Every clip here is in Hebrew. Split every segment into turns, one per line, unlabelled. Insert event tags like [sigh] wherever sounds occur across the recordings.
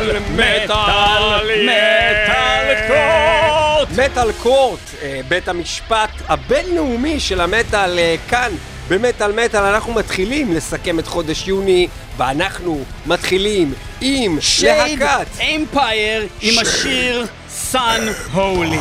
מטאל, מטאל, מטאל קורט!
מטאל קורט, אה, בית המשפט הבינלאומי של המטאל אה, כאן במטאל מטאל אנחנו מתחילים לסכם את חודש יוני ואנחנו מתחילים עם
שייד
להקת
אמפייר עם השיר סאן הולי.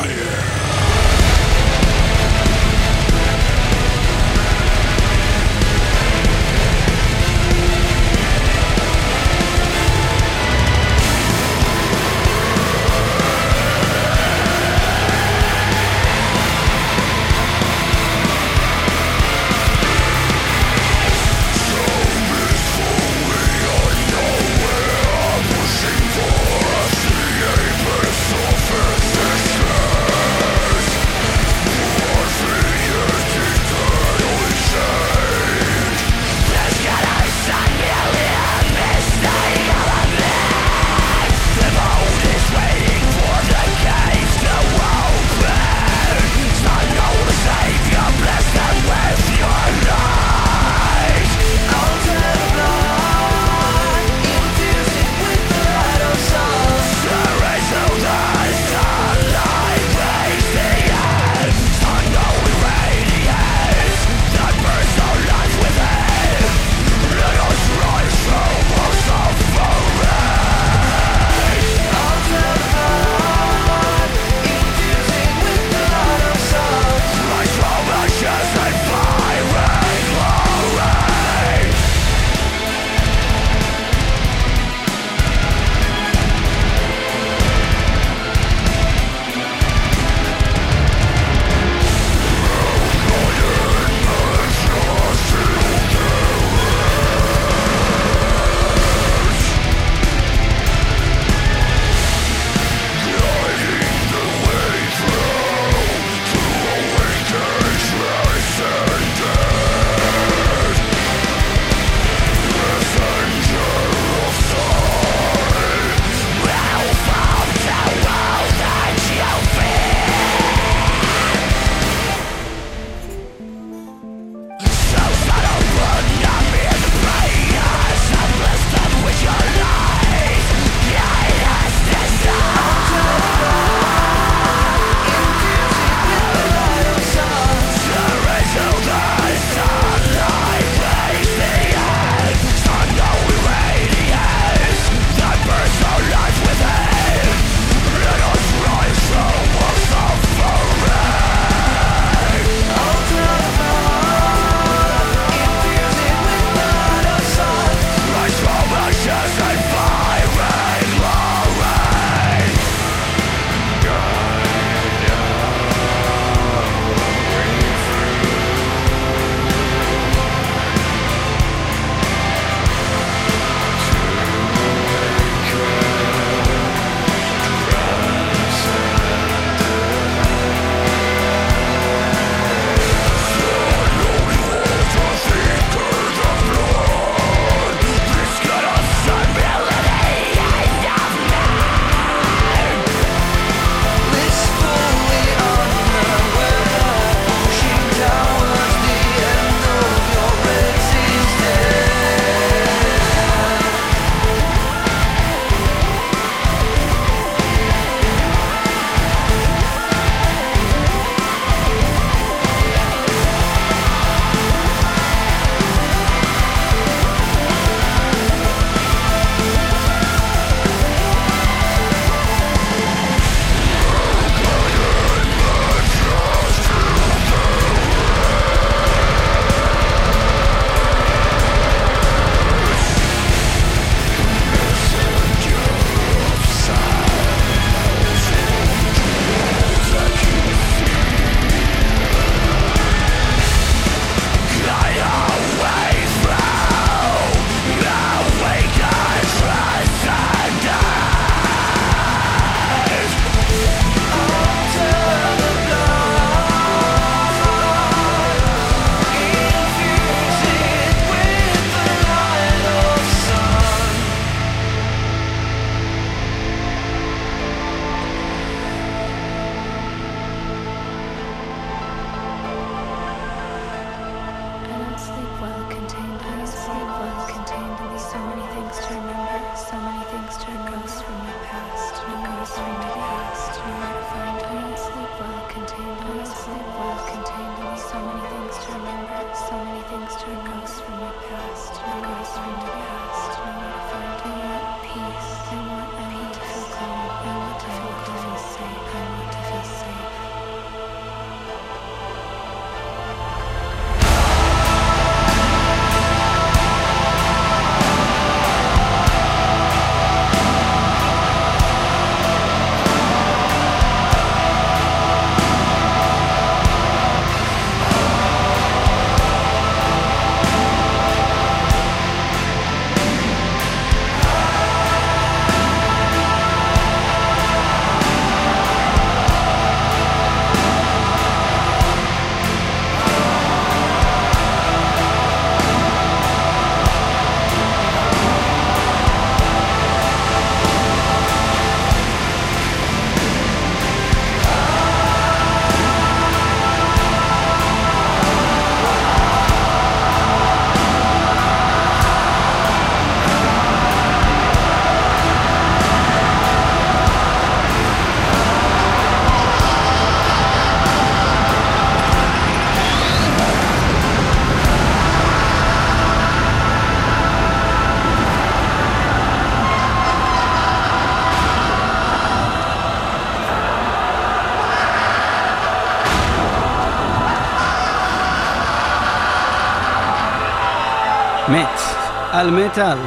על מטאל,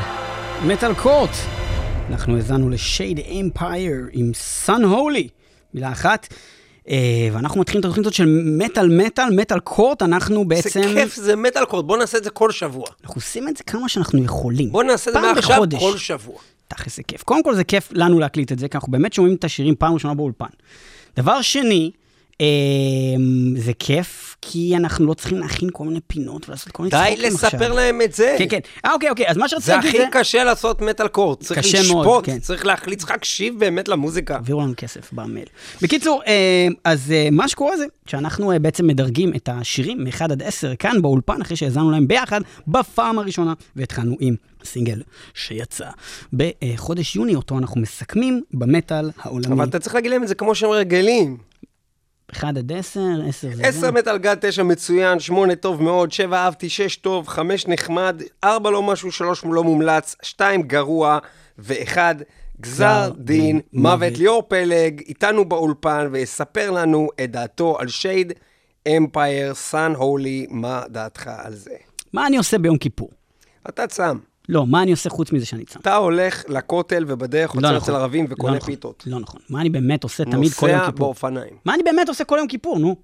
מטאל קורט. אנחנו האזנו לשייד אמפייר עם סאן הולי, מילה אחת. אה, ואנחנו מתחילים את התוכנית הזאת של מטאל מטאל, מטאל קורט, אנחנו בעצם...
זה כיף, זה מטאל קורט, בוא נעשה את זה כל שבוע.
אנחנו עושים את זה כמה שאנחנו יכולים.
בוא נעשה את זה מעכשיו. כל שבוע.
תכל'ס זה כיף. קודם כל זה כיף לנו להקליט את זה, כי אנחנו באמת שומעים את השירים פעם ראשונה באולפן. דבר שני, זה כיף, כי אנחנו לא צריכים להכין כל מיני פינות ולעשות כל מיני
די
צחוקים עכשיו.
לספר להם את זה.
כן, כן. אה, אוקיי, אוקיי, אז מה שרציתי
זה
להגיד
הכי
זה...
קשה לעשות מטאל קורט. צריך לשפוט,
כן.
צריך להחליט, צריך להקשיב באמת למוזיקה.
העבירו לנו כסף במייל. בקיצור, אה, אז אה, מה שקורה זה שאנחנו אה, בעצם מדרגים את השירים מ-1 עד 10 כאן באולפן, אחרי שהאזנו להם ביחד בפעם הראשונה, והתחלנו עם סינגל שיצא בחודש יוני, אותו אנחנו מסכמים במטאל העולמי.
אבל אתה צריך להגיד להם את זה כמו שהם רגילים.
1 עד 10, 10 זה...
10
זה.
מטאל גד, 9 מצוין, 8 טוב מאוד, 7 אהבתי, 6 טוב, 5 נחמד, 4 לא משהו, 3 לא מומלץ, 2 גרוע, ו-1 גזר דין. מוות. ליאור פלג איתנו באולפן ויספר לנו את דעתו על שייד אמפייר, סאן הולי, מה דעתך על זה?
מה אני עושה ביום כיפור?
אתה צם,
לא, מה אני עושה חוץ מזה שאני צם?
אתה הולך לכותל ובדרך עוצר
לא
אצל
נכון.
ערבים
לא
וקונה
נכון,
פיתות.
לא נכון. מה אני באמת עושה תמיד כל יום
נוסע
כיפור?
באופניים.
מה אני באמת עושה כל יום כיפור, נו?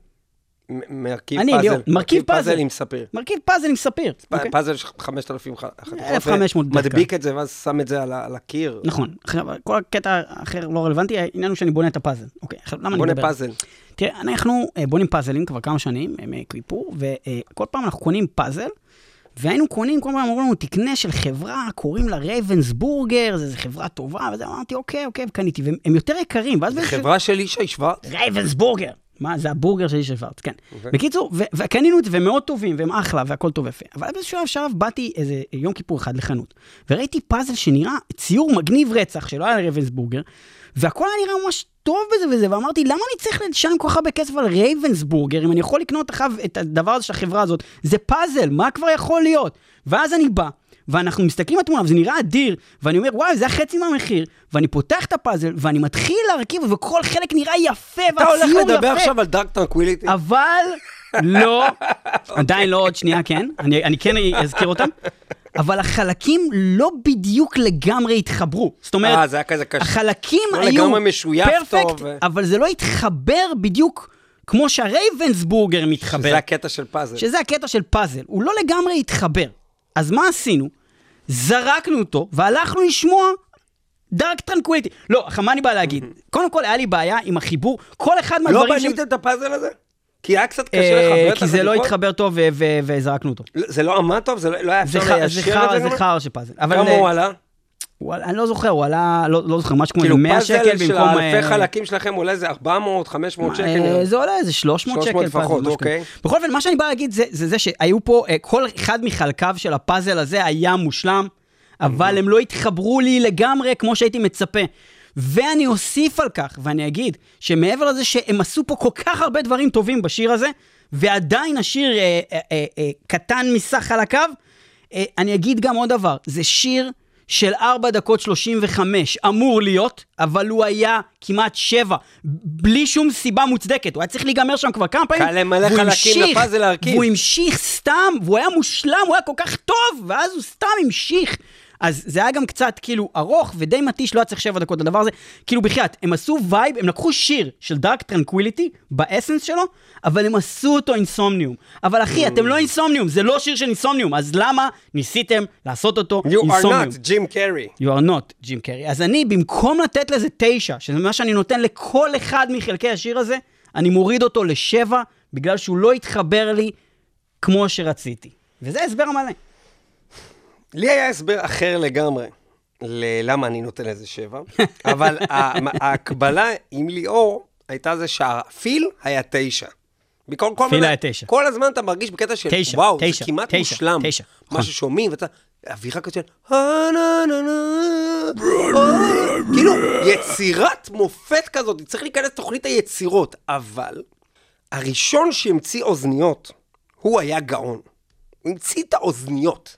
מ- מרכיב
אני,
פאזל.
ליאור, מרכיב פאזל.
עם ספיר.
מרכיב פאזל עם ספיר. אוקיי?
פאזל של 5,000 ח- חתיכות.
1,500 בדרך כלל.
מדביק את זה ואז שם את זה על על הקיר.
נכון. עכשיו, כל הקטע האחר לא רלוונטי, העניין הוא שאני בונה את הפאזל. אוקיי, עכשיו למה אני
בונה
מדבר? זה?
פאזל.
תראה, אנחנו אה, בונים פאזלים כבר כמה שנים, אה, מכיפור, וכל פעם אנחנו קונים פאזל, והיינו קונים, כל פעם אמרו לנו, תקנה של חברה, קוראים לה Ravensburger, זו חברה טובה, וזה, אמרתי, אוקיי, אוקיי, וקניתי, והם הם יותר יקרים, ואז...
חברה של ישי שוורץ.
Ravensburger. מה, זה הבורגר של ישי שוורץ, כן.
אוקיי.
בקיצור, וקנינו את זה, והם מאוד טובים, והם אחלה, והכל טוב ויפה. אבל באיזשהו שלב באתי איזה יום כיפור אחד לחנות, וראיתי פאזל שנראה ציור מגניב רצח, שלא היה Ravensburger, והכל היה נראה ממש טוב בזה וזה, ואמרתי, למה אני צריך לשלם כל כך הרבה כסף על Ravensburger, אם אני יכול לקנות אחריו את הדבר הזה של החברה הזאת? זה פאזל, מה כבר יכול להיות? ואז אני בא, ואנחנו מסתכלים על התמונה, וזה נראה אדיר, ואני אומר, וואי, זה החצי מהמחיר, ואני פותח את הפאזל, ואני מתחיל להרכיב, וכל חלק נראה יפה,
אתה הולך
והציור יפה.
לדבר עכשיו על Dark Tranquillity?
אבל לא, עדיין לא עוד שנייה, כן, אני, אני כן אזכיר אותם, אבל החלקים לא בדיוק לגמרי התחברו. זאת אומרת,
אה, זה היה כזה קשה.
החלקים
לא
היו
perfect, ו-
אבל זה לא התחבר בדיוק כמו שה Ravensburger מתחבר.
שזה הקטע של פאזל.
שזה הקטע של פאזל, הוא לא לגמרי התחבר. אז מה עשינו? זרקנו אותו והלכנו לשמוע Dark Tranquillity. לא, מה אני בא להגיד? [laughs] קודם כל היה לי בעיה עם החיבור, כל אחד
לא
מהדברים...
בניתם את הפאזל הזה? כי היה קצת קשה
אה,
לחבר את
כי זה לא
החתיכות?
התחבר טוב וזרקנו אותו.
לא, זה לא עמד טוב? זה לא לא היה אפשר ליישר את זה?
זה? חרא של פאזל. אבל
כמה
אה,
הוא עלה?
הוא אני לא זוכר, הוא עלה, לא לא זוכר, משהו כמו
כאילו
100 שקל
פאזל של
במקום...
האלפי
אה,
חלקים שלכם עולה איזה 400, 500 שקל.
אה. זה עולה איזה 300 שקל.
300
פאזל,
לפחות, אוקיי.
בכל אופן, מה שאני בא להגיד זה זה זה שהיו פה, אה, כל אחד מחלקיו של הפאזל הזה היה מושלם, אבל הם לא התחברו לי לגמרי כמו שהייתי מצפה. ואני אוסיף על כך, ואני אגיד, שמעבר לזה שהם עשו פה כל כך הרבה דברים טובים בשיר הזה, ועדיין השיר אה, אה, אה, אה, קטן מסך על הקו, אה, אני אגיד גם עוד דבר, זה שיר של 4 דקות 35, אמור להיות, אבל הוא היה כמעט 7, בלי שום סיבה מוצדקת. הוא היה צריך להיגמר שם כבר כמה פעמים.
קל למלא חלקים לפאזל להרכיב.
והוא המשיך סתם, והוא היה מושלם, הוא היה כל כך טוב, ואז הוא סתם המשיך. אז זה היה גם קצת כאילו ארוך ודי מתיש, לא היה צריך שבע דקות לדבר הזה. כאילו בחייאת, הם עשו vibe, הם לקחו שיר של Dark Tranquillity, ב essence שלו, אבל הם עשו אותו Insomnium. אבל אחי, אתם לא Insomnium, זה לא שיר של Insomnium, אז למה ניסיתם לעשות אותו
You are
Insomnium?
not ג'ים קרי.
You are not, ג'ים קרי. אז אני, במקום לתת לזה תשע, שזה מה שאני נותן לכל אחד מחלקי השיר הזה, אני מוריד אותו לשבע, בגלל שהוא לא התחבר לי כמו שרציתי. וזה ההסבר המלא.
לי היה הסבר אחר לגמרי ללמה אני נותן לזה שבע, [laughs] אבל ההקבלה עם ליאור הייתה זה שהפיל היה תשע. בכל כל מיני-
היה תשע.
כל הזמן אתה מרגיש בקטע של
תשע,
וואו,
תשע,
זה כמעט
תשע,
מושלם.
תשע,
מה
נכון.
ששומעים, ואתה, אווירה כזאת של... כאילו, יצירת מופת כזאת, צריך להיכנס לתוכנית היצירות, אבל הראשון שהמציא אוזניות, הוא היה גאון. הוא המציא את האוזניות.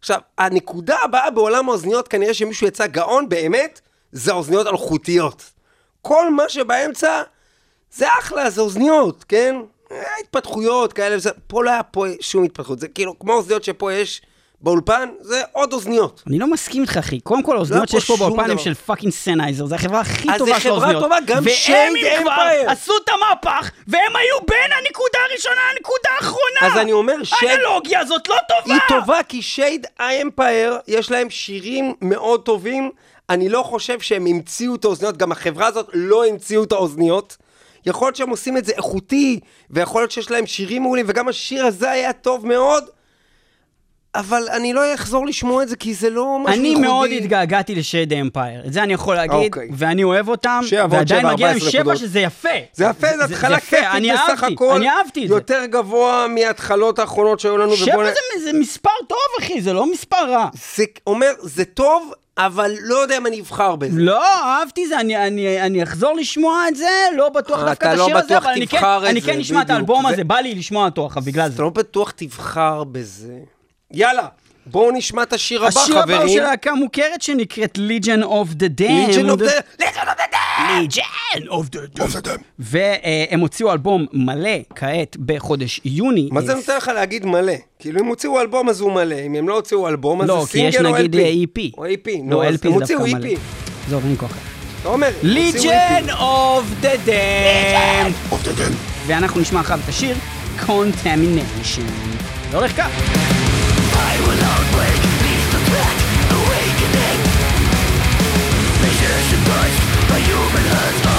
עכשיו, הנקודה הבאה בעולם האוזניות, כנראה שמישהו יצא גאון באמת, זה האוזניות אלחוטיות. כל מה שבאמצע, זה אחלה, זה אוזניות, כן? אה, התפתחויות כאלה, וזה, פה לא היה פה שום התפתחות. זה כאילו, כמו האוזניות שפה יש באולפן, זה עוד אוזניות.
אני לא מסכים איתך, אחי. קודם כל, האוזניות
פה
שיש פה באולפן הם. של fucking Sennheiser, זה החברה הכי
אז
טובה של
חברה
האוזניות.
טובה, גם
והם
Shade
אם כבר. עשו את המהפך, והם היו בין הנקודה הראשונה לנקודה האחרונה.
אז אני אומר, Shade-
האנלוגיה הזאת לא טובה.
היא טובה כי שייד האמפייר, יש להם שירים מאוד טובים. אני לא חושב שהם המציאו את האוזניות, גם החברה הזאת לא המציאו את האוזניות. יכול להיות שהם עושים את זה איכותי, ויכול להיות שיש להם שירים מעולים, וגם השיר הזה היה טוב מאוד, אבל אני לא אחזור לשמוע את זה, כי זה לא משהו
אני
ייחודי.
מאוד התגעגעתי לשייד אמפייר, את זה אני יכול להגיד,
אוקיי.
ואני אוהב אותם, ועדיין מגיע להם
14
שבע. שזה יפה.
זה יפה, זה התחלה כיפית
אני
בסך הכל.
אני אהבתי את זה.
יותר גבוה מההתחלות האחרונות שהיו לנו.
שבע זה- זה מספר טוב, אחי, זה לא מספר רע.
זה אומר, זה טוב, אבל לא יודע אם אני אבחר בזה.
לא, אהבתי זה, אני, אני, אני אחזור לשמוע את זה, לא בטוח
אה,
דווקא את
לא
השיר הזה, אבל אני כן, אני כן אשמע את. האלבום
זה-
הזה, בא לי לשמוע אותו, אך בגלל זה.
אתה לא בטוח תבחר בזה. יאללה, בואו נשמע את השיר הבא,
השיר הבא הוא
חברים.
של להקה מוכרת שנקראת Legion of the Damned.
Legion of the... Legion of the Damned!
Legion of the Damned. והם הוציאו אלבום מלא כעת בחודש יוני.
מה זה נותן לך להגיד מלא? כאילו אם הוציאו אלבום אז הוא מלא, אם הם לא הוציאו אלבום אז
לא,
זה
כי יש
סינגל או
נגיד
LP?
EP.
או EP, נו,
לא,
אז
LP
הם
זה
הוציאו EP.
מלא. זהו, אין כוח.
אתה אומר,
Legion of the Damned. ואנחנו נשמע אחריו את השיר Contamination. זה הולך כך. human hands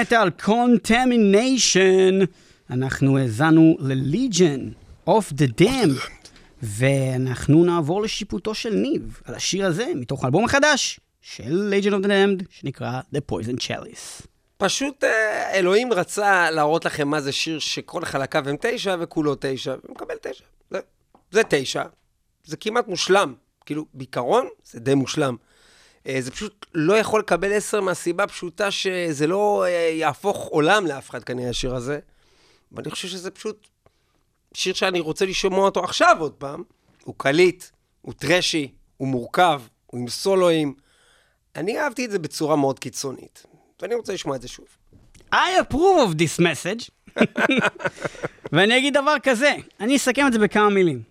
Metal Contamination. אנחנו האזנו ל-Legion of the Damned, ואנחנו נעבור לשיפוטו של ניב על השיר הזה מתוך האלבום החדש של Legion of the Damned, שנקרא The Poison Chalice.
פשוט אה, אלוהים רצה להראות לכם מה זה שיר שכל חלקיו הם תשע וכולו תשע, ומקבל תשע. זה, זה תשע, זה כמעט מושלם. כאילו, בעיקרון זה די מושלם. אה, זה פשוט לא יכול לקבל עשר מהסיבה הפשוטה שזה לא אה, יהפוך עולם לאף אחד כנראה השיר הזה. ואני חושב שזה פשוט שיר שאני רוצה לשמוע אותו עכשיו עוד פעם. הוא קליט, הוא טרשי, הוא מורכב, הוא עם סולואים. אני אהבתי את זה בצורה מאוד קיצונית, ואני רוצה לשמוע את זה שוב.
I approve of this message. [laughs] ואני אגיד דבר כזה, אני אסכם את זה בכמה מילים.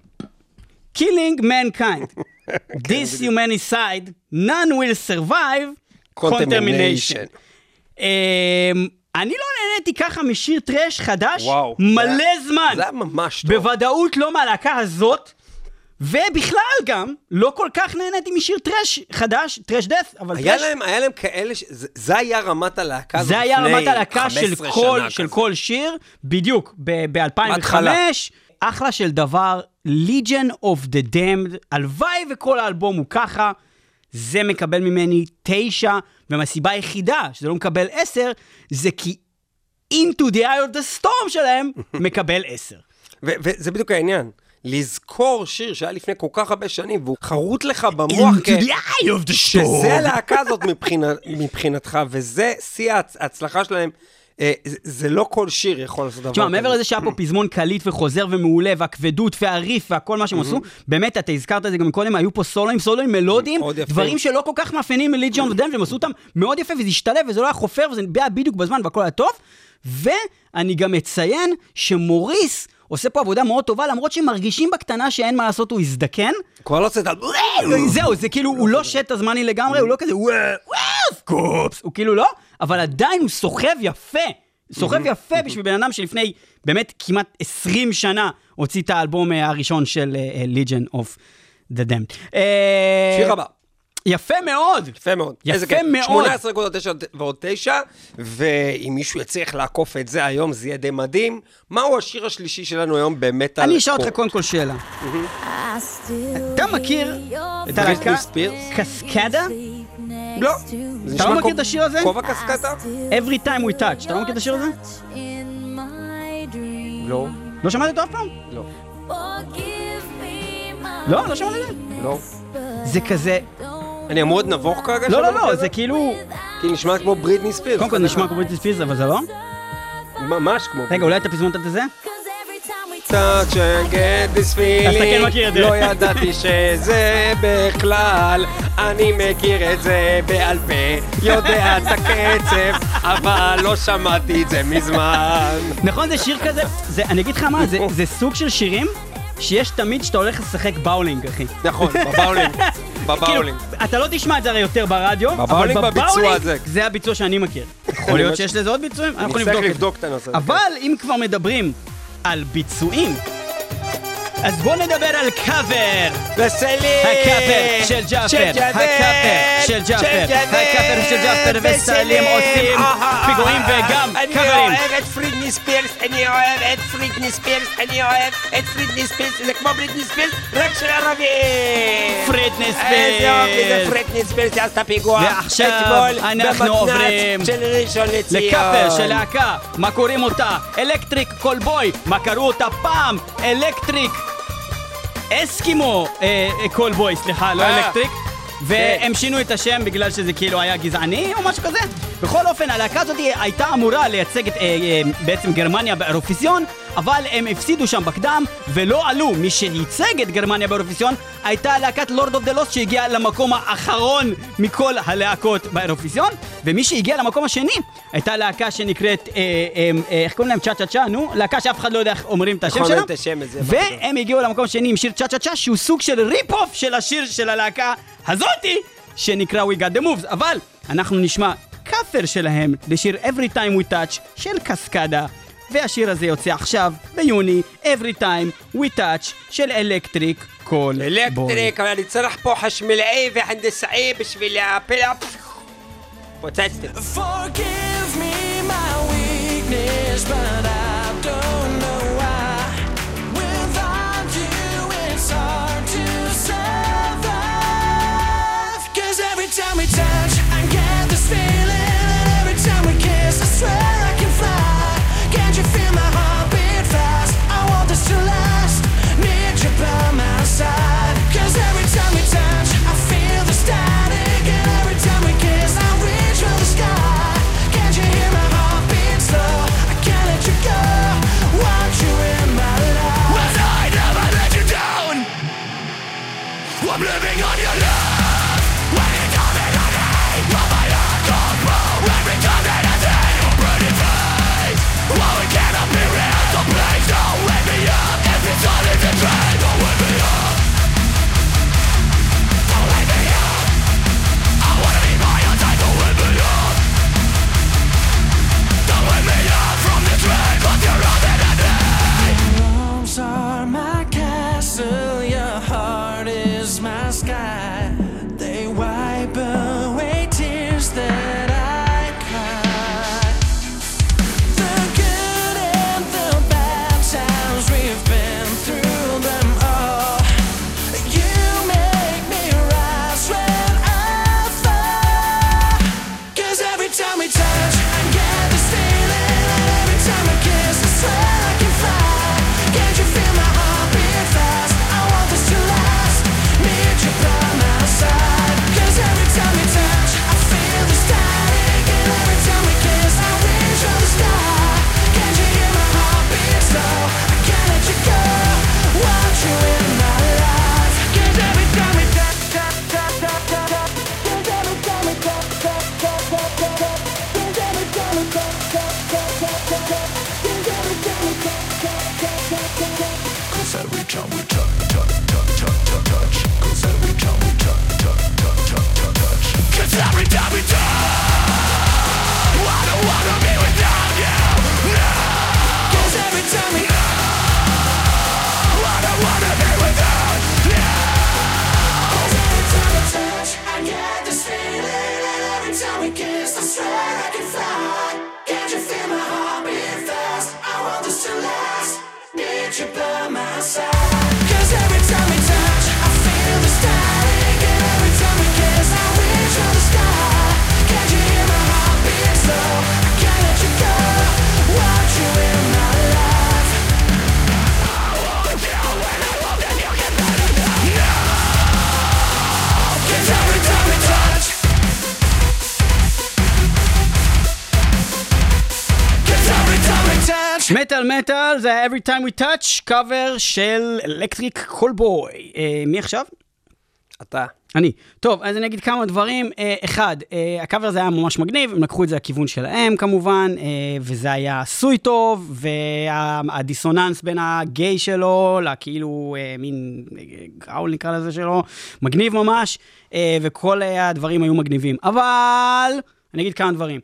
Killing mankind. [laughs] This humanicide, none will survive, contamination. אמ, אני לא נהניתי ככה משיר thrash חדש
וואו.
מלא
זה היה-
זמן.
זה היה ממש טוב.
בוודאות לא מהלהקה הזאת, ובכלל גם, לא כל כך נהניתי משיר thrash חדש, thrash death, אבל
היה
thrash...
להם, היה להם כאלה, ש... זה, זה היה רמת הלהקה הזאת
זה היה
לפני
רמת הלהקה של
15
כל,
שנה
של. כל שיר, בדיוק, ב-2005,
בהתחלה.
אחלה של דבר, Legion of the Damned, הלוואי וכל האלבום הוא ככה, זה מקבל ממני תשע, והסיבה היחידה שזה לא מקבל עשר, זה כי Into the Eye of the Storm שלהם [laughs] מקבל עשר.
וזה בדיוק העניין. לזכור שיר שהיה לפני כל כך הרבה שנים, והוא חרוט לך במוח.
Into the Eye of the
שזה
Storm.
הלהקה הזאת מבחינתך, וזה שיא ההצ- ההצלחה שלהם. אה, זה, לא כל שיר יכול לעשות דבר
תשמע, מעבר לזה שהיה פה פזמון קליט וחוזר ומעולה, והכבדות והריף והכל מה שהם עשו, באמת, אתה הזכרת את זה גם קודם, היו פה סולואים, סולואים מלודיים. דברים שלא כל כך מאפיינים מליג'ון ודאם, והם עשו אותם מאוד יפה, וזה השתלב, וזה לא היה חופר, וזה נתבע בדיוק בזמן, והכל היה טוב. ואני גם אציין שמוריס עושה פה עבודה מאוד טובה, למרות שמרגישים בקטנה שאין מה לעשות, הוא הזדקן.
כבר לא צריך...
זהו, זה כאילו, הוא לא שט הזמני לגמרי, הוא לא כזה וואו, וואו, קופס, הוא כאילו לא, אבל עדיין הוא סוחב יפה. סוחב יפה בשביל בן אדם שלפני באמת כמעט 20 שנה הוציא את האלבום אה, הראשון של אה, Legion of the Damned. אה,
שיר הבא.
יפה מאוד.
יפה מאוד.
יפה
איזה כיף.
מאוד.
18.9 ועוד 9, ואם מישהו יצליח לעקוף את זה היום, זה יהיה די מדהים. מהו השיר השלישי שלנו היום במטאל
אני אשאל אותך? קודם כל שאלה.
אתה
מכיר את הלהקה? קסקדה?
לא.
אתה לא מכיר את השיר הזה?
כובע קסקטה?
Every time we touch. אתה לא מכיר את השיר הזה?
לא.
לא שמעת אותו אף פעם?
לא.
לא? לא שמעת את זה?
לא.
זה כזה...
אני אמור להיות נבוך כרגע?
לא, לא, לא, זה כאילו...
כי נשמע כמו בריטני ספירס.
קודם כל נשמע כמו בריטני ספירס, אבל זה לא?
ממש כמו...
רגע, אולי אתה פזמון את זה?
Touch I get this
אז אתה כן
feeling,
מכיר את זה.
לא ידעתי שזה בכלל, אני מכיר את זה בעל פה, יודע את הקצב, אבל לא שמעתי את זה מזמן.
נכון, זה שיר כזה, זה, אני אגיד לך מה, זה, זה סוג של שירים שיש תמיד שאתה הולך לשחק באולינג, אחי.
נכון, בבאולינג, [laughs] בבאולינג.
כאילו, אתה לא תשמע את זה הרי יותר ברדיו, אבל
בביצוע
בבאולינג
הזה.
זה הביצוע שאני מכיר. יכול להיות שיש לזה עוד ביצועים? אנחנו נבדוק את זה.
הזה.
אבל אם כבר מדברים על ביצועים, אז בוא נדבר על קאבר.
וסלים!
הקאפר של ג'אפר, הקאפר של ג'אפר, הקאפר של ג'אפר וסלים עושים פיגועים וגם
אני
קאברים.
אוהב את פרידני ספירס, אני אוהב את פרידני ספירס, אני אוהב את פרידני ספירס, זה כמו בריטני ספירס, רק של ערבים!
פרידני
איזה יופי, זה
ספירס.
פרידני ספירס שעשתה פיגוע
ועכשיו אנחנו
במתנ"ס
עוברים. לקאפר של להקה, מה קוראים אותה? Electric Callboy, מה קראו אותה פעם? Electric Eskimo אה, אה, Callboy, סליחה, לא
אה.
Electric. והם שינו את השם בגלל שזה כאילו היה גזעני או משהו כזה. בכל אופן, הלהקה הזאת הייתה אמורה לייצג את אה, אה, בעצם גרמניה באירוויזיון, אבל הם הפסידו שם בקדם ולא עלו. מי שייצג את גרמניה באירוויזיון הייתה להקת Lord of the Lost שהגיעה למקום האחרון מכל הלהקות באירוויזיון, ומי שהגיע למקום השני הייתה להקה שנקראת, אה, אה, אה, איך קוראים להם? צ'ה צ'ה צ'ה, נו? להקה שאף אחד לא יודע איך אומרים את השם שלה.
את השם הזה.
והם הגיעו למקום השני עם שיר צ'ה צ'ה צ'ה, שהוא סוג של rip-off של השיר של הלהקה הזאתי, שנקרא We Got The Moves. אבל אנחנו נשמע קאבר שלהם לשיר Every Time We Touch של Cascada. והשיר הזה יוצא עכשיו, ביוני, Every Time We Touch של Electric Call בוי.
אלקטריק, אבל אני צריך פה חשמלאי והנדסאי בשביל להפיל... פוצצתם.
Forgive me weakness, but I don't
מטאל מטאל זה היה Every Time We Touch, קאבר של אלקטריק קולבוי. מי עכשיו?
אתה.
אני. טוב, אז אני אגיד כמה דברים. אה, אחד, אה, הקאבר הזה היה ממש מגניב, הם לקחו את זה לכיוון שלהם כמובן, אה, וזה היה עשוי טוב, והדיסוננס בין הגיי שלו, לכאילו אה, מין אה, גראול נקרא לזה שלו, מגניב ממש, אה, וכל אה, הדברים היו מגניבים. אבל, אני אגיד כמה דברים.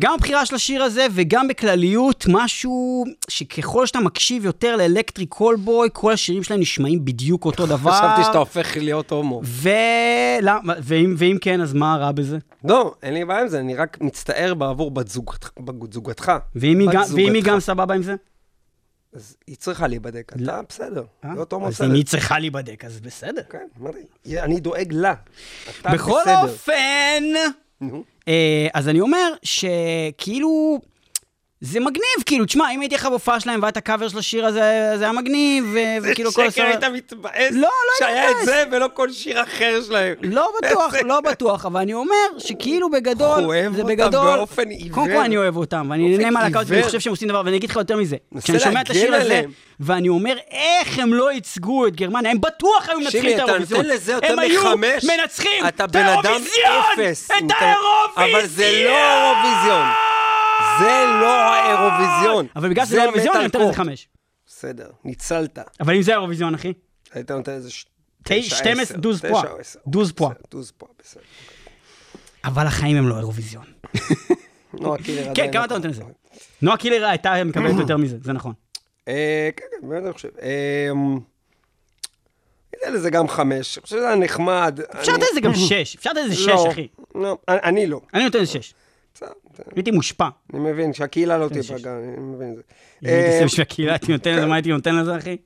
גם הבחירה של השיר הזה וגם בכלליות, משהו שככל שאתה מקשיב יותר לאלקטריק קולבוי, כל השירים שלהם נשמעים בדיוק אותו [laughs] דבר.
חשבתי שאתה הופך להיות הומו.
ולמה, ואם, ואם כן, אז מה רע בזה?
לא, אין לי בעיה עם זה, אני רק מצטער בעבור בת זוגתך- בת זוגתך.
ואם
בת
גם, ואם היא
זוגתך.
גם סבבה עם זה?
אז היא צריכה להיבדק, אתה בסדר.
אה?
להיות הומו
אז. אם היא צריכה להיבדק, אז בסדר.
כן? אני דואג לה. אתה
בכל
בסדר.
אופן,
נו.
אה, אז אני אומר שכאילו... זה מגניב, כאילו, תשמע, אם הייתי לך בהופעה שלהם והיה את הקאבר של השיר הזה, זה היה מגניב, ו- וכאילו כל
שקר, היית מתבאס
לא, לא
שהיה את. זה ולא כל שיר אחר שלהם.
לא בטוח, לא [laughs] בטוח, אבל אני אומר שכאילו בגדול,
אוהב
זה
אותם
בגדול,
באופן עיוור.
קודם כל אני אוהב אותם, ואני נהנה מהלהקות, ואני
עיוור.
חושב שהם עושים דבר, ואני אגיד לך יותר מזה, כשאני שומע את השיר הזה. ואני אומר, איך הם לא ייצגו את גרמניה, הם בטוח היו מנצחים את
אתה
האירוויזיון,
נותן לזה יותר
הם היו מנצחים את האירוויזיון. את
אתה-
האירוויזיון,
זה לא האירוויזיון. לא.
אבל בגלל שזה האירוויזיון, אני נותן לזה. חמש.
בסדר, ניצלת.
אבל אם זה האירוויזיון, אחי,
היית נותן לזה
תשע,
תשע,
12,
עשר.
דוז
תשע
פועה.
עשר.
דוז פועה.
דוז פועה, בסדר.
אבל החיים הם לא האירוויזיון. [laughs]
נועה קילר
כן,
עדיין
כמה
לא
אתה נותן לזה? נועה קילר הייתה מקבלת יותר מזה, זה נכון.
אה, כן, כן, באמת אני חושב. אה, ניתן לזה גם חמש. אני חושב שזה היה נחמד.
אפשר לתת לזה גם שש, אפשר לתת לזה שש, אחי.
לא, אני לא.
אני נותן לזה שש.
בסדר,
הייתי מושפע.
אני מבין שהקהילה לא. תיפגע, אני מבין את זה.
הייתי
אה,
עושה בשביל הקהילה, הייתי נותן לזה, מה הייתי נותן לזה, אחי?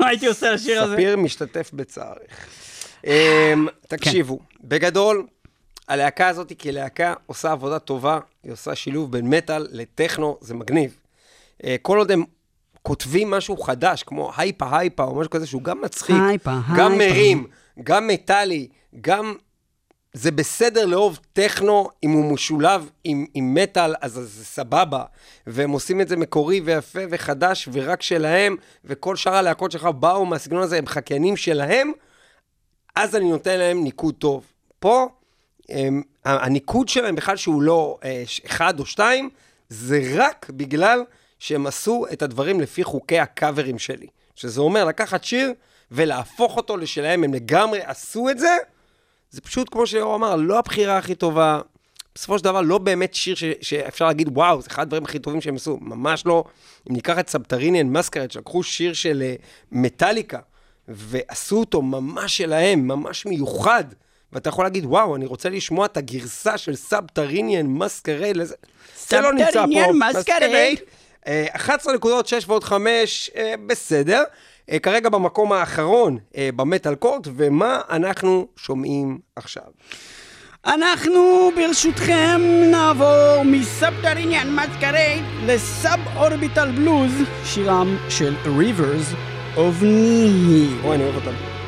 מה הייתי עושה לשיר הזה?
ספיר משתתף בצערך. אמ, תקשיבו, בגדול, הלהקה הזאת כלהקה עושה עבודה טובה, היא עושה שילוב בין מטאל לטכנו, זה מגניב. אה, כל עוד הם כותבים משהו חדש, כמו הייפה הייפה או משהו כזה, שהוא גם מצחיק,
הייפה,
גם
הייפה.
מרים, גם מטאלי, גם... זה בסדר לאהוב טכנו, אם הוא משולב עם, עם מטאל, אז זה סבבה. והם עושים את זה מקורי ויפה וחדש ורק שלהם, וכל שאר הלהקות שלך באו מהסגנון הזה, הם חקיינים שלהם, אז אני נותן להם ניקוד טוב. פה, הם, הניקוד שלהם בכלל שהוא לא אה, אחד או שתיים, זה רק בגלל שהם עשו את הדברים לפי חוקי הקאברים שלי. שזה אומר לקחת שיר ולהפוך אותו לשלהם, הם לגמרי עשו את זה. זה פשוט, כמו שאור אמר, לא הבחירה הכי טובה. בסופו של דבר, לא באמת שיר ש, שאפשר להגיד, וואו, זה אחד הדברים הכי טובים שהם עשו. ממש לא. אם ניקח את סבתריניאן מסקרד, שלקחו שיר של אה, מטאליקה, ועשו אותו ממש שלהם, ממש מיוחד, ואתה יכול להגיד, וואו, אני רוצה לשמוע את הגרסה של Subterranean Masquerade, לזה... זה לא נמצא פה.
Subterranean Masquerade.
אה, 11 נקודות, 6 ועוד 5, אה, בסדר. אה, כרגע במקום האחרון אה, ב Metal Court, ומה אנחנו שומעים עכשיו?
אנחנו ברשותכם נעבור מ Subterranean Masquerade ל Sub Orbital Blues, שירם של Rivers of Nihil.
אוי, אני אוהב אותם.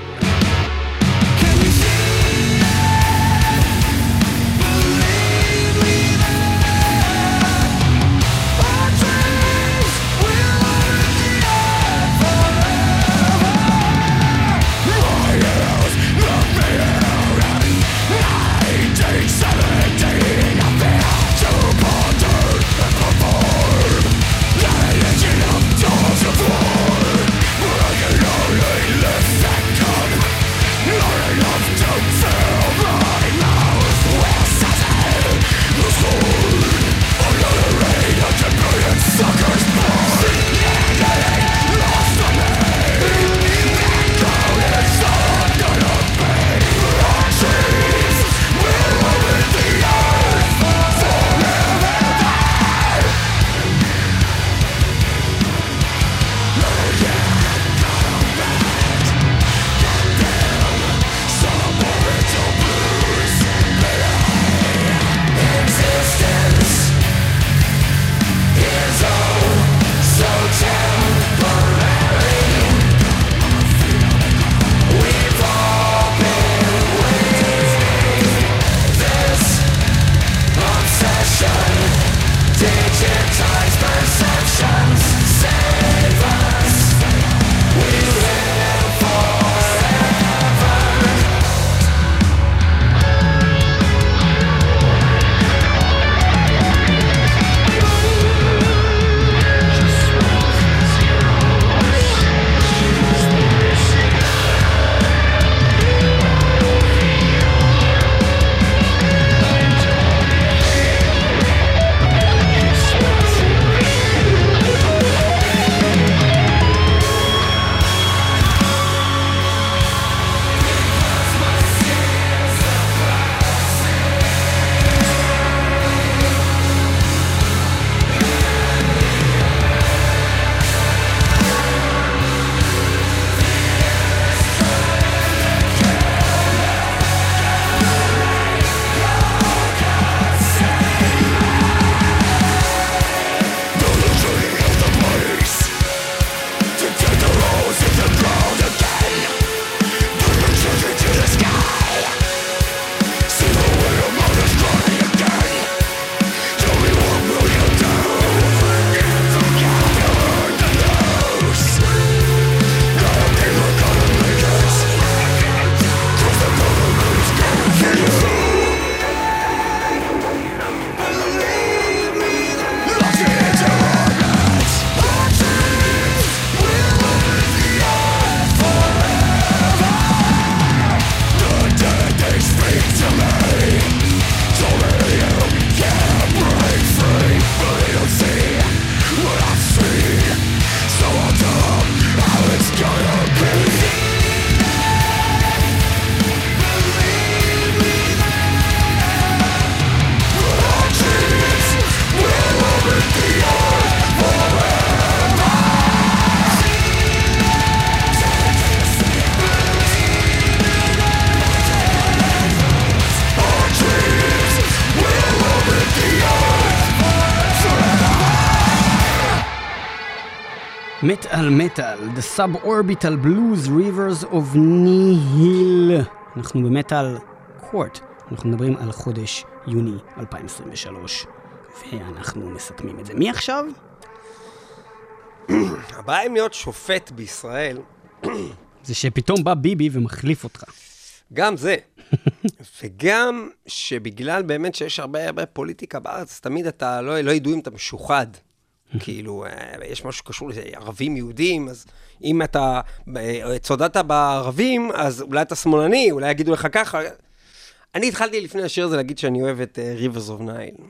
מטאל מטאל, The Suborbital Blues Rivers of Nihil. אנחנו במטאל קורט, אנחנו מדברים על חודש יוני 2023, ואנחנו מסכמים את זה. מי עכשיו? [clears throat]
הבעיה עם להיות שופט בישראל, [clears throat]
זה שפתאום בא ביבי ומחליף אותך.
גם זה. [laughs] וגם שבגלל באמת שיש הרבה הרבה פוליטיקה בארץ, תמיד אתה לא, לא ידעו אם אתה משוחד. כאילו, אה, יש משהו שקשור לערבים יהודים, אז אם אתה אה, צודדת בערבים, אז אולי אתה שמאלני, אולי יגידו לך ככה. אני התחלתי לפני השיר הזה להגיד שאני אוהב את Rivers of Nile.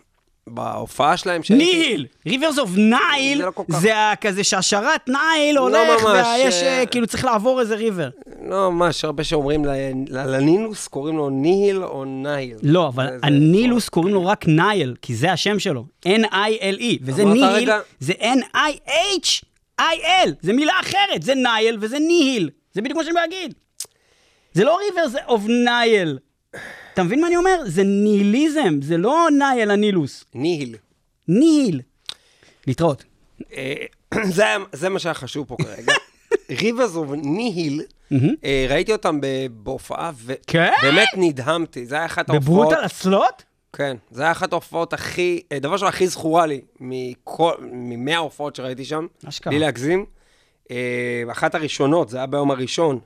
בהופעה שלהם שהייתי-
ניל! ריברס אוף נייל,
זה לא כל כך.
זה ה- כזה שהשרת נייל הולך,
ממש,
ויש,
אה,
אה, כאילו צריך לעבור איזה ריבר.
לא, ממש, הרבה שאומרים ל- ל- לנילוס, קוראים לו ניל או נייל.
לא, אבל
זה- זה-
הנילוס קוראים לו רק נייל, כי זה השם שלו. N-I-L-E, וזה
אמרת
ניל,
רגע?
זה N-I-H-I-L, זה מילה אחרת, זה נייל וזה ניהיל. זה בדיוק מה שאני להגיד. זה לא Rivers of Nile. אתה מבין מה אני אומר? זה ניהיליזם, זה לא Nile הנילוס.
ניל.
Nihil. להתראות.
אה, [clears throat] זה, מה שהיה חשוב פה כרגע. [laughs] Rivers of Nihil, אה, ראיתי אותם בהופעה,
כן?
ובאמת נדהמתי. זה היה אחת ההופעות...
ב Brutal Assault?
כן, זה היה אחת ההופעות הכי, אה, דבר שהכי זכורה לי מכל, ממאה ההופעות שראיתי שם.
אשכרה.
בלי להגזים. אחת הראשונות, זה היה ביום הראשון,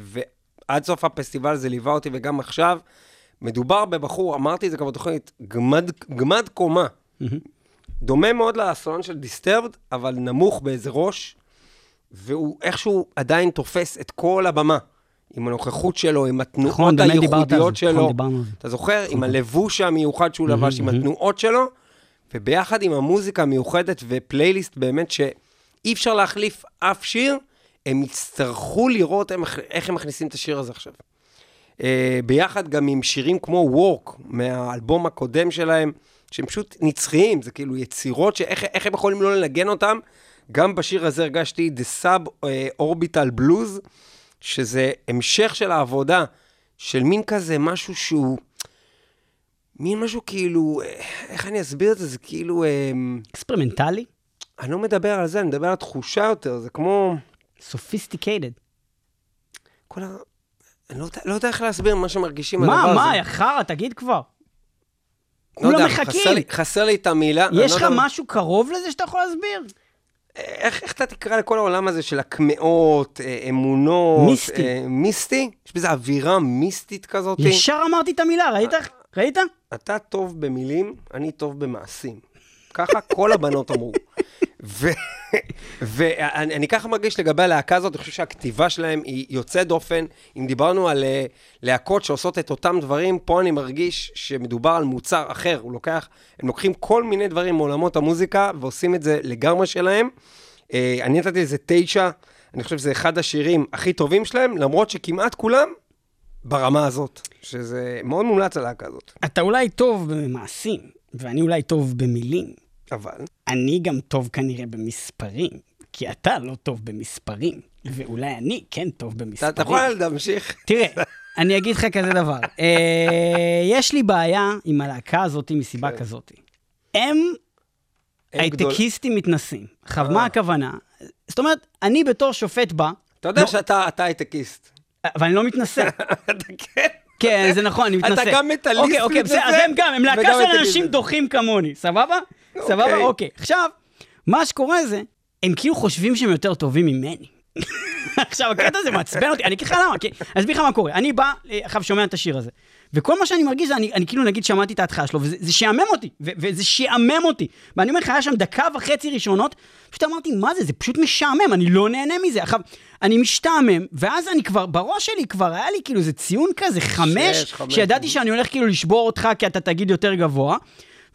ועד סוף הפסטיבל זה ליווה אותי, וגם עכשיו. מדובר בבחור, אמרתי את זה כבר בתוכנית, גמד, גמד קומה. דומה מאוד לאסון של דיסטרבד, אבל נמוך באיזה ראש, והוא איכשהו עדיין תופס את כל הבמה. עם הנוכחות שלו, עם התנועות
נכון,
הייחודיות
נכון,
שלו.
זה.
אתה זוכר? עם הלבוש המיוחד שהוא לבש, עם התנועות שלו, וביחד עם המוזיקה המיוחדת ופלייליסט באמת שאי אפשר להחליף אף שיר, הם יצטרכו לראות איך הם מכניסים את השיר הזה עכשיו. Uh, ביחד גם עם שירים כמו Work, מהאלבום הקודם שלהם, שהם פשוט נצחיים, זה כאילו יצירות שאיך איך הם יכולים לא לנגן אותם. גם בשיר הזה הרגשתי The Sub-Orbital Blues, שזה המשך של העבודה, של מין כזה משהו שהוא... מין משהו כאילו, אה, איך אני אסביר את זה? זה כאילו, אה,
אקספרימנטלי?
אני לא מדבר על זה, אני מדבר על התחושה יותר, זה כמו...
sophisticated.
כל ה... אני לא, לא יודע איך להסביר מה שמרגישים הדבר הזה.
מה, מה, חרא, תגיד כבר.
לא
כולם
יודע. חסר לי, חסר לי את המילה.
יש
לא
לך
יודע-
משהו קרוב לזה שאתה יכול להסביר?
איך, איך אתה תקרא לכל העולם הזה של הקמעות, אה, אמונות?
מיסטי.
אה, מיסטי? יש בזה אווירה מיסטית כזאת?
ישר אמרתי את המילה, ראית? ראית?
אתה טוב במילים, אני טוב במעשים. ככה כל הבנות אמרו. ואני אני ככה מרגיש לגבי הלהקה הזאת, אני חושב שהכתיבה שלהם היא יוצאת דופן. אם דיברנו על אה, להקות שעושות את אותם דברים, פה אני מרגיש שמדובר על מוצר אחר. הוא לוקח, הם לוקחים כל מיני דברים מעולמות המוזיקה ועושים את זה לגמרי שלהם. אה, אני נתתי לזה תשע, אני חושב שזה אחד השירים הכי טובים שלהם, למרות שכמעט כולם ברמה הזאת, שזה מאוד מומלץ הלהקה הזאת.
אתה אולי טוב במעשים, ואני אולי טוב במילים.
אבל...
אני גם טוב כנראה במספרים, כי אתה לא טוב במספרים, ואולי אני כן טוב במספרים.
אתה יכול להמשיך?
תראה, אני אגיד לך כזה דבר. [laughs] אה, יש לי בעיה עם הלהקה הזאת מסיבה
כן.
כזאת. הם הייטקיסטים מתנשאים. עכשיו,
אה.
מה הכוונה? זאת אומרת, אני בתור שופט בא,
אתה יודע
לא-
שאתה אתה הייטקיסט.
אבל אני לא מתנשא. [laughs]
אתה כן?
כן, זה נכון, אני מתנשא.
אתה גם מטאליסט
אוקיי, אוקיי, בסדר, אז הם גם, הם להקה של אנשים. דוחים כמוני, סבבה? סבבה? אוקיי. עכשיו, מה שקורה זה, הם כאילו חושבים שהם יותר טובים ממני. [laughs] עכשיו, הקטע הזה מעצבן אותי, אני אגיד לך למה, כי- אני אסביר לך מה קורה. אני בא, אה, עכשיו שומע את השיר הזה, וכל מה שאני מרגיש זה, אני, אני כאילו נגיד שמעתי את ההתחלה שלו, וזה זה שעמם אותי, ו- וזה שעמם אותי. ואני אומר לך, היה שם דקה וחצי ראשונות, פשוט אמרתי, מה זה, זה פשוט משעמם, אני לא נהנה מזה. עכשיו, אני משתעמם, ואז אני כבר, בראש שלי כבר היה לי כאילו איזה ציון כזה, חמש,
שש, חמש.
שידעתי שאני הולך כאילו לשבור אותך כי אתה תגיד יותר גבוה.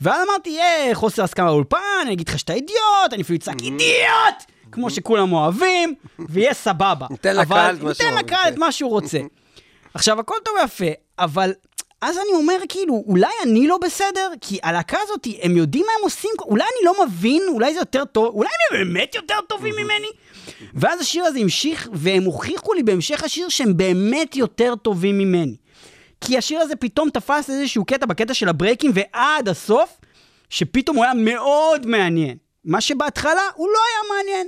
ואז אמרתי, יהיה חוסר הסכמה באולפן, אני אגיד לך שאתה אידיוט, אני אפילו אצעק אידיוט! כמו שכולם אוהבים, ויהיה סבבה. [laughs]
ניתן לקהל את מה שהוא
ניתן לקהל את. מה שהוא רוצה. [laughs] עכשיו, הכל טוב ויפה, אבל אז אני אומר, כאילו, אולי אני לא בסדר? כי הלהקה הזאת, הם יודעים מה הם עושים, אולי אני לא מבין, אולי זה יותר טוב, אולי הם באמת יותר טובים ממני? ואז השיר הזה המשיך, והם הוכיחו לי בהמשך השיר שהם באמת יותר טובים ממני. כי השיר הזה פתאום תפס איזשהו קטע בקטע של הברייקים, ועד הסוף, שפתאום הוא היה מאוד מעניין. מה שבהתחלה הוא לא היה מעניין.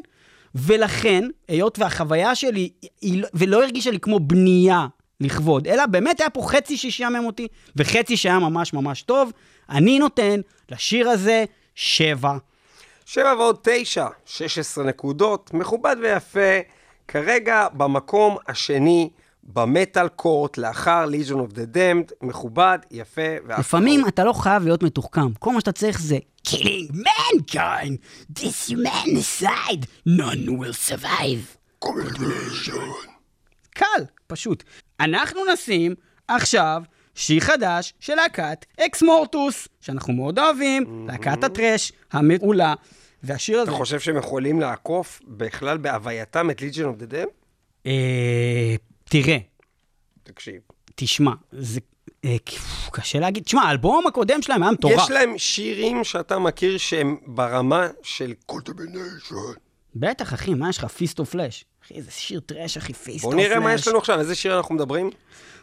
ולכן, היות והחוויה שלי, היא, לא- ולא הרגישה לי כמו בנייה לכבוד, אלא באמת היה פה חצי ששיעמם אותי, וחצי שהיה ממש ממש טוב, אני נותן לשיר הזה שבע.
שבע ועוד תשע, 16 נקודות, מכובד ויפה, כרגע במקום השני במטאל קורט לאחר ליז'ון אוף דה דמד, מכובד, יפה ואף
לפעמים אתה לא חייב להיות מתוחכם, כל מה שאתה צריך זה killing mankind, dishumanicide, none will survive. קל, פשוט. אנחנו נשים עכשיו שיר חדש של להקת Exmortus, שאנחנו מאוד אוהבים, להקת ה thrash המעולה, והשיר הזה...
אתה חושב שהם יכולים לעקוף בכלל בהווייתם את Legion of the Damned?
אה, תראה,
תקשיב.
תשמע, זה... אה, קשה להגיד, תשמע, האלבום הקודם שלהם היה מטורף.
יש להם שירים שאתה מכיר שהם ברמה של Contamination.
בטח, אחי, מה יש לך? Feast of Flesh. אחי, איזה שיר thrash, אחי, Feast of
בוא
Flesh.
נראה מה יש לנו עכשיו, איזה שיר אנחנו מדברים?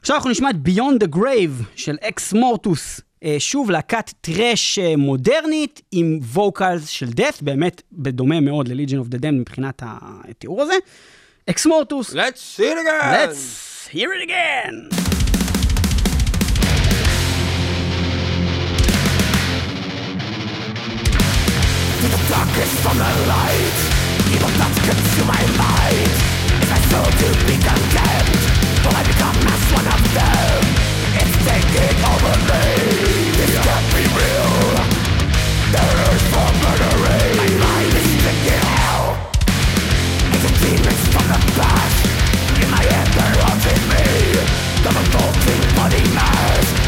עכשיו אנחנו נשמע את Beyond the Grave של Exmortus. אה, שוב, להקת thrash אה, מודרנית עם vocals של death, באמת בדומה מאוד ל-Legion of the Damned מבחינת התיאור הזה. Exmortus.
Let's hear it again.
Let's hear it again.
To the darkest from the light, evil thoughts consume my mind. To be
condemned?
Will I become as one of them? It's taking over me.
The faulty body mass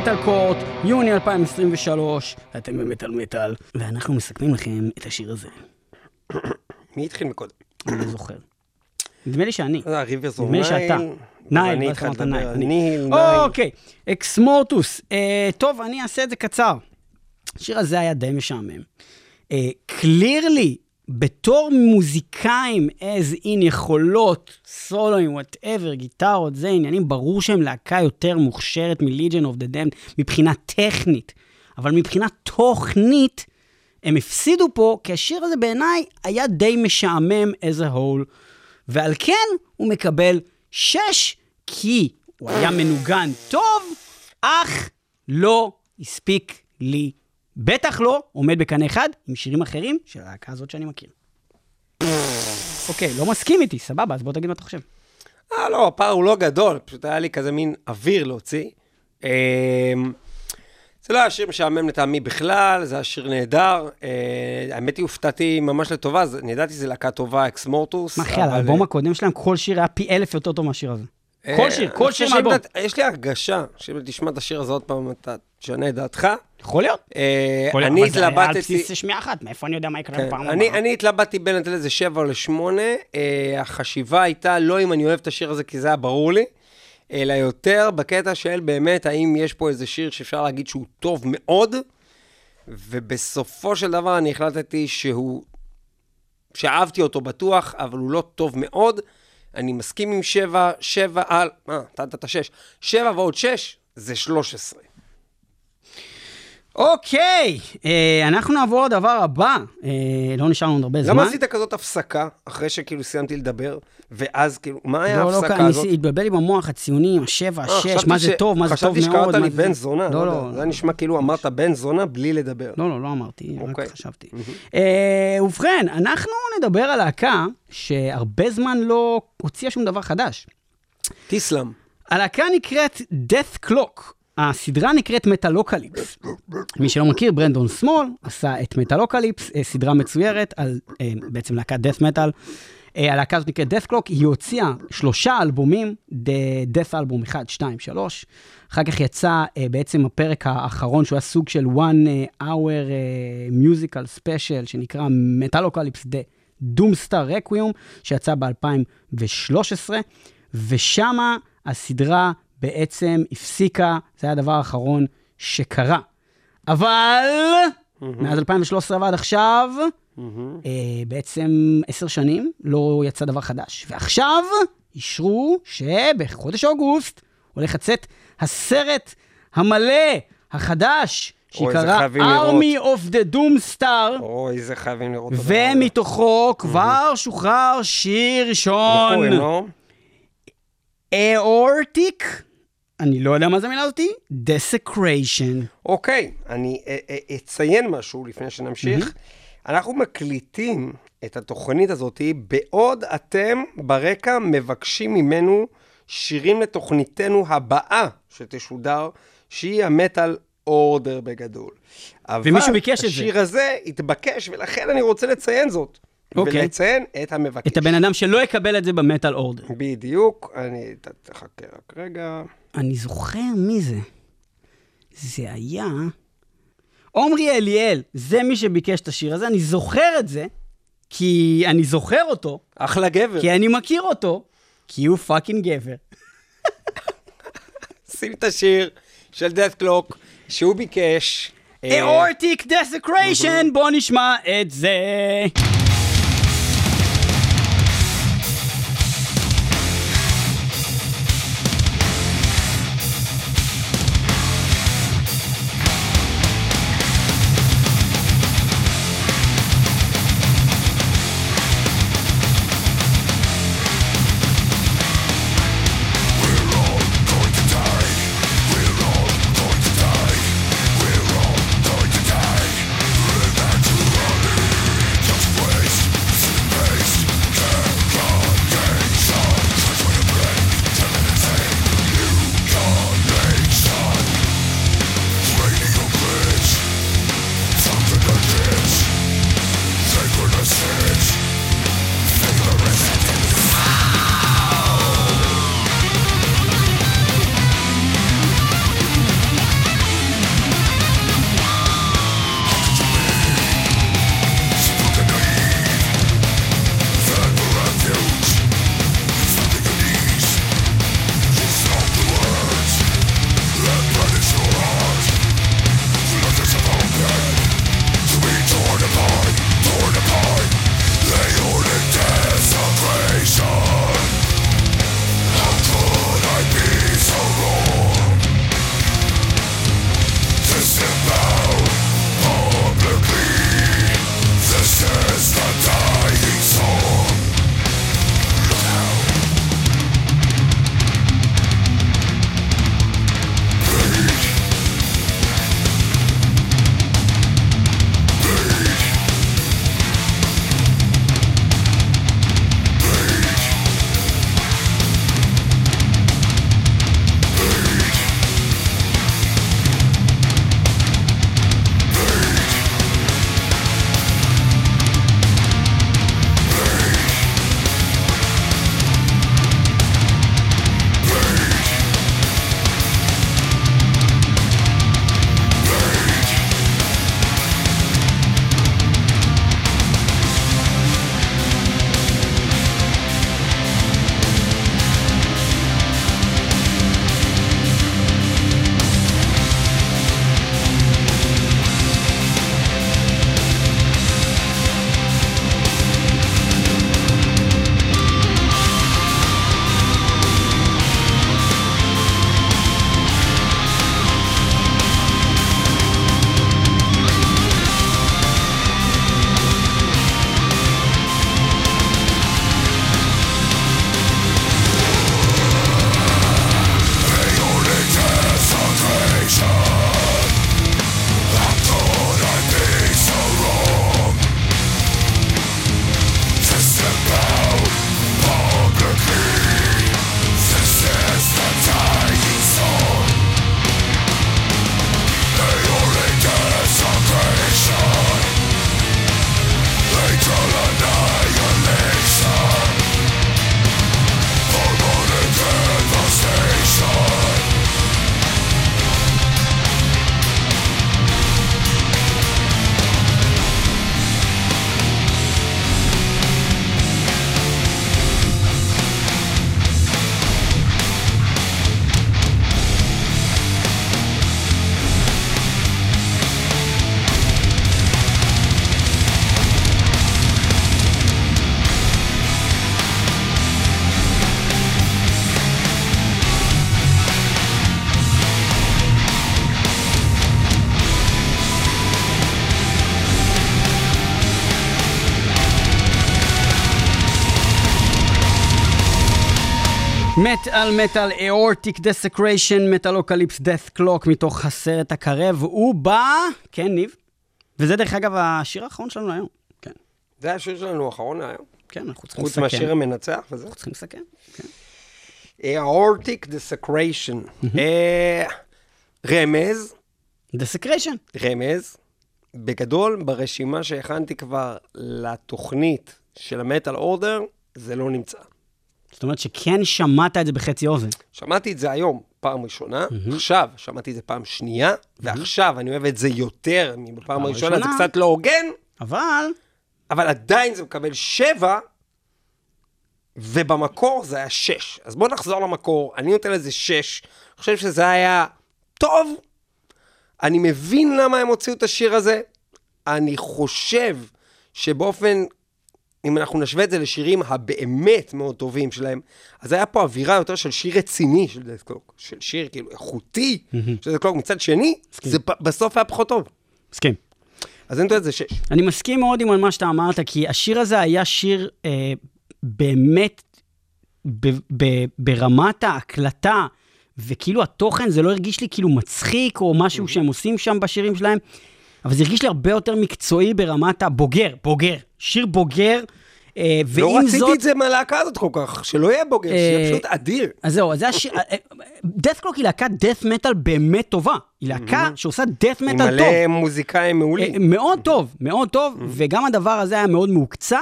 Metal Court, יוני 2023, אתם במת על מטאל, ואנחנו מסכמים לכם את השיר הזה. [coughs]
מי התחיל מקודם?
אני לא זוכר. נדמה לי שאני.
אה, Rivers
נדמה לי שאתה. Nihil,
אני
ואז
התחלתי. לדבר.
אני.
Nihil, Nihil.
אוקיי, Exmortus. אה, טוב, אני אעשה את זה קצר. השיר הזה היה די משעמם. clearly, בתור מוזיקאים, as in יכולות, סולואים, whatever, גיטרות, זה עניינים, ברור שהם להקה יותר מוכשרת מ-Legion of the Damned מבחינה טכנית. אבל מבחינה תוכנית, הם הפסידו פה, כי השיר הזה בעיניי היה די משעמם as a whole. ועל כן הוא מקבל 6, כי הוא היה מנוגן טוב, אך לא הספיק לי. בטח לא עומד בקנה אחד עם שירים אחרים של הלהקה הזאת שאני מכיר. אוקיי, לא מסכים איתי, סבבה, אז בוא תגיד מה אתה חושב.
אה, לא, הפער הוא לא גדול, פשוט היה לי כזה מין אוויר להוציא. אמ, זה לא היה שיר משעמם לטעמי בכלל, זה היה שיר נהדר. אה, האמת היא, הופתעתי ממש לטובה, אני ידעתי שזו להקה טובה, אקס מורטוס.
מה אחי, על האלבום הקודם שלהם, כל שיר היה פי אלף יותר טוב מהשיר הזה. כל שיר, כל שיר מהאלבום.
יש לי הרגשה שאם תשמע את השיר הזה עוד פעם, אתה תשנה את דעתך.
יכול להיות.
אה, אני
אבל זה על
התלבטתי...
בסיס שמיעה אחת, מאיפה אני יודע מה יקרה
כן,
בפעם הבאה?
אני התלבטתי בין לתת לזה שבע או לשמונה. אה, החשיבה הייתה לא אם אני אוהב את השיר הזה, כי זה היה ברור לי, אלא יותר בקטע של באמת, האם יש פה איזה שיר שאפשר להגיד שהוא טוב מאוד, ובסופו של דבר אני החלטתי שהוא... שאהבתי אותו בטוח, אבל הוא לא טוב מאוד. אני מסכים עם שבע, שבע על... אתה נתת שש. שבע ועוד שש זה שלוש עשרה.
אוקיי, אה, אנחנו נעבור לדבר הבא. אה, לא נשאר לנו עוד הרבה זמן.
למה עשית כזאת הפסקה, אחרי שכאילו סיימתי לדבר, ואז כאילו, מה היה
לא, לא,
ההפסקה
כאן,
הזאת?
ניסי- התבלבל לי במוח הציונים, השבע,
אה,
השש, מה זה
ש-
טוב, מה זה טוב מאוד.
חשבתי שקראת לי
זה-
בן זונה.
לא,
יודע.
לא.
זה נשמע כאילו אמרת בן זונה בלי לדבר.
לא, לא, לא אמרתי,
אוקיי.
רק חשבתי. אה, ובכן, אנחנו נדבר על להקה שהרבה זמן לא הוציאה שום דבר חדש.
טיסלאם.
הלהקה נקראת Dethklok. הסדרה נקראת Metalocalypse. מי שלא מכיר, ברנדון סמול עשה את Metalocalypse, אה, סדרה מצוירת על אה, בעצם להקת death metal. אה, הלהקה הזאת נקראת Dethklok, היא הוציאה שלושה אלבומים, Dethalbum 1, 2, 3. אחר כך יצא בעצם הפרק האחרון, שהוא היה סוג של one hour musical special, שנקרא Metalocalypse The Doomstar Requiem, שיצא ב-2013, ושמה הסדרה בעצם הפסיקה, זה היה הדבר האחרון שקרה. אבל מאז 2013 ועד עכשיו, אה, בעצם עשר שנים לא יצא דבר חדש. ועכשיו אישרו שבחודש אוגוסט הולך לצאת הסרט המלא, החדש, שיקרא
חייבים לראות.
Army of the Doomstar.
אוי, זה חייבים לראות.
ומתוכו כבר שוחרר שיר ראשון.
לא?
אאורטיק, אני לא יודע מה זה המילה הזאתי, desecration.
אוקיי, אני אה, אה, אציין משהו לפני שנמשיך. אנחנו מקליטים את התוכנית הזאת בעוד אתם ברקע מבקשים ממנו שירים לתוכניתנו הבאה שתשודר, שהיא המטאל אורדר בגדול.
ומישהו ביקש את זה.
אבל השיר הזה התבקש, ולכן אני רוצה לציין זאת.
אוקיי.
ולציין את המבקש.
את הבן אדם שלא יקבל את זה במטאל אורדר.
בדיוק, אני... תחכה רק רגע.
אני זוכר מי זה. זה היה... עומרי אליאל, זה מי שביקש את השיר הזה, אני זוכר את זה, כי אני זוכר אותו,
אחלה גבר.
כי אני מכיר אותו, כי הוא fucking גבר. [laughs]
שים את השיר של Dethklok שהוא ביקש. אה,
Aortic Desecration, בוא נשמע את זה.
מת
על מטאל Aortic Desecration Metalocalypse Dethklok מתוך הסרט הקרב, הוא בא, כן ניב, וזה דרך אגב השיר האחרון שלנו היום, כן,
זה השיר שלנו האחרון היום.
כן, אנחנו צריכים
חוץ
לסכם,
מהשיר המנצח וזה.
אנחנו צריכים לסכם, כן.
aortic desecration. אה, רמז,
desecration,
רמז, בגדול, ברשימה שהכנתי כבר לתוכנית של ה Metal Order, זה לא נמצא.
זאת אומרת שכן שמעת את זה בחצי אוזן.
שמעתי את זה היום פעם ראשונה, עכשיו שמעתי את זה פעם שנייה, ועכשיו אני אוהב את זה יותר מבפעם הראשונה, זה
הראשונה.
קצת לא הוגן,
אבל,
אבל עדיין זה מקבל שבע, ובמקור זה היה שש. אז בואו נחזור למקור, אני נותן לזה שש. אני חושב שזה היה טוב, אני מבין למה הם הוציאו את השיר הזה. אני חושב שבאופן, אם אנחנו נשווה את זה לשירים הבאמת מאוד טובים שלהם, אז היה פה אווירה יותר של שיר רציני של דסקלוק, של שיר כאילו איכותי של דסקלוק. מצד שני, זה בסוף היה פחות טוב.
מסכים.
אז אני נותן לזה שש.
אני מסכים מאוד עם מה שאתה אמרת, כי השיר הזה היה שיר אה, באמת ב, ב, ברמת ההקלטה, וכאילו התוכן, זה לא הרגיש לי כאילו מצחיק או משהו שהם עושים שם בשירים שלהם, אבל זה הרגיש לי הרבה יותר מקצועי ברמת הבוגר, בוגר, שיר בוגר, אה,
לא רציתי
זאת...
את זה מהלהקה הזאת כל כך, שלא יהיה בוגר, שיהיה
אה,
פשוט אדיר.
אז זהו, אז זה השיר, דאט קלוק היא להקת דאט מטאל באמת טובה. היא להקה שעושה דאט
עם
מטאל טוב.
מלא מוזיקאים
אה,
מעולים.
מאוד טוב, מאוד טוב, וגם הדבר הזה היה מאוד מהוקצע.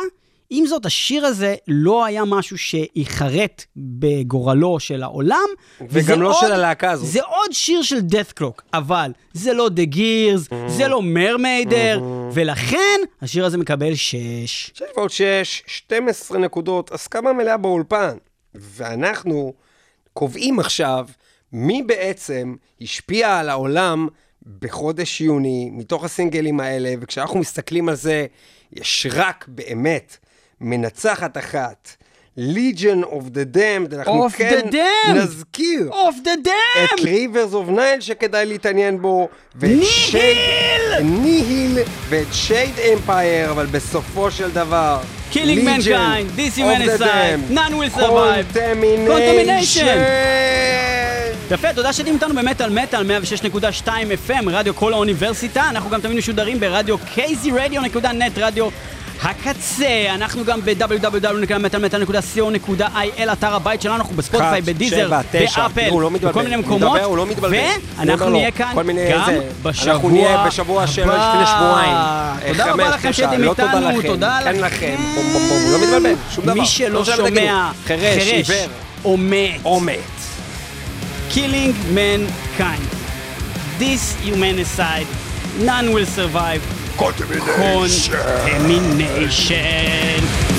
עם זאת, השיר הזה לא היה משהו שייחרט בגורלו של העולם.
וגם לא
עוד-
של הלהקה הזאת.
זה עוד שיר של death clock, אבל זה לא The Gears, זה לא מרמיידר, ולכן השיר הזה מקבל 6.
שש ועוד שש, 12 נקודות, הסכמה מלאה באולפן. ואנחנו קובעים עכשיו מי בעצם השפיע על העולם בחודש יוני, מתוך הסינגלים האלה, וכשאנחנו מסתכלים על זה, יש רק באמת מנצחת אחת. Legion of the Damned, אנחנו
Of the
כן
Damned!
נזכיר
אוף דה
את
דאם!
ריברס אוף נייל שכדאי להתעניין בו, ואת שייד- ניהיל ואת שייד אמפייר, אבל בסופו של דבר,
Killing
Legion
Mankind, This
of the
Humanity,
Damned,
None Will Survive,
Contamination.
יפה, תודה שאתם איתנו במטאל מטאל 106.2 FM, רדיו כל האוניברסיטה. אנחנו גם תמיד משודרים ברדיו kzradio.net, רדיו הקצה. אנחנו גם ב-www.מטאלמטאל.co.il, אתר הבית שלנו, אנחנו בספוטיפיי, בדיזר, באפל,
לא
בכל מיני מקומות.
לא
ואנחנו
לו,
נהיה כאן גם. בשבוע
אנחנו נהיה בשבוע של
הבא.
לפני שבועיים.
תודה רבה לכם שהייתם
לא תודה
איתנו,
לכם,
תודה
כן
לכם.
לכם. בום, בום, הוא לא מתבלבל, שום דבר.
מי שלא
לא.
שומע,
חירש,
או מת.
או מת.
killing mankind. This humanicide, none will survive. Contamination. Contamination.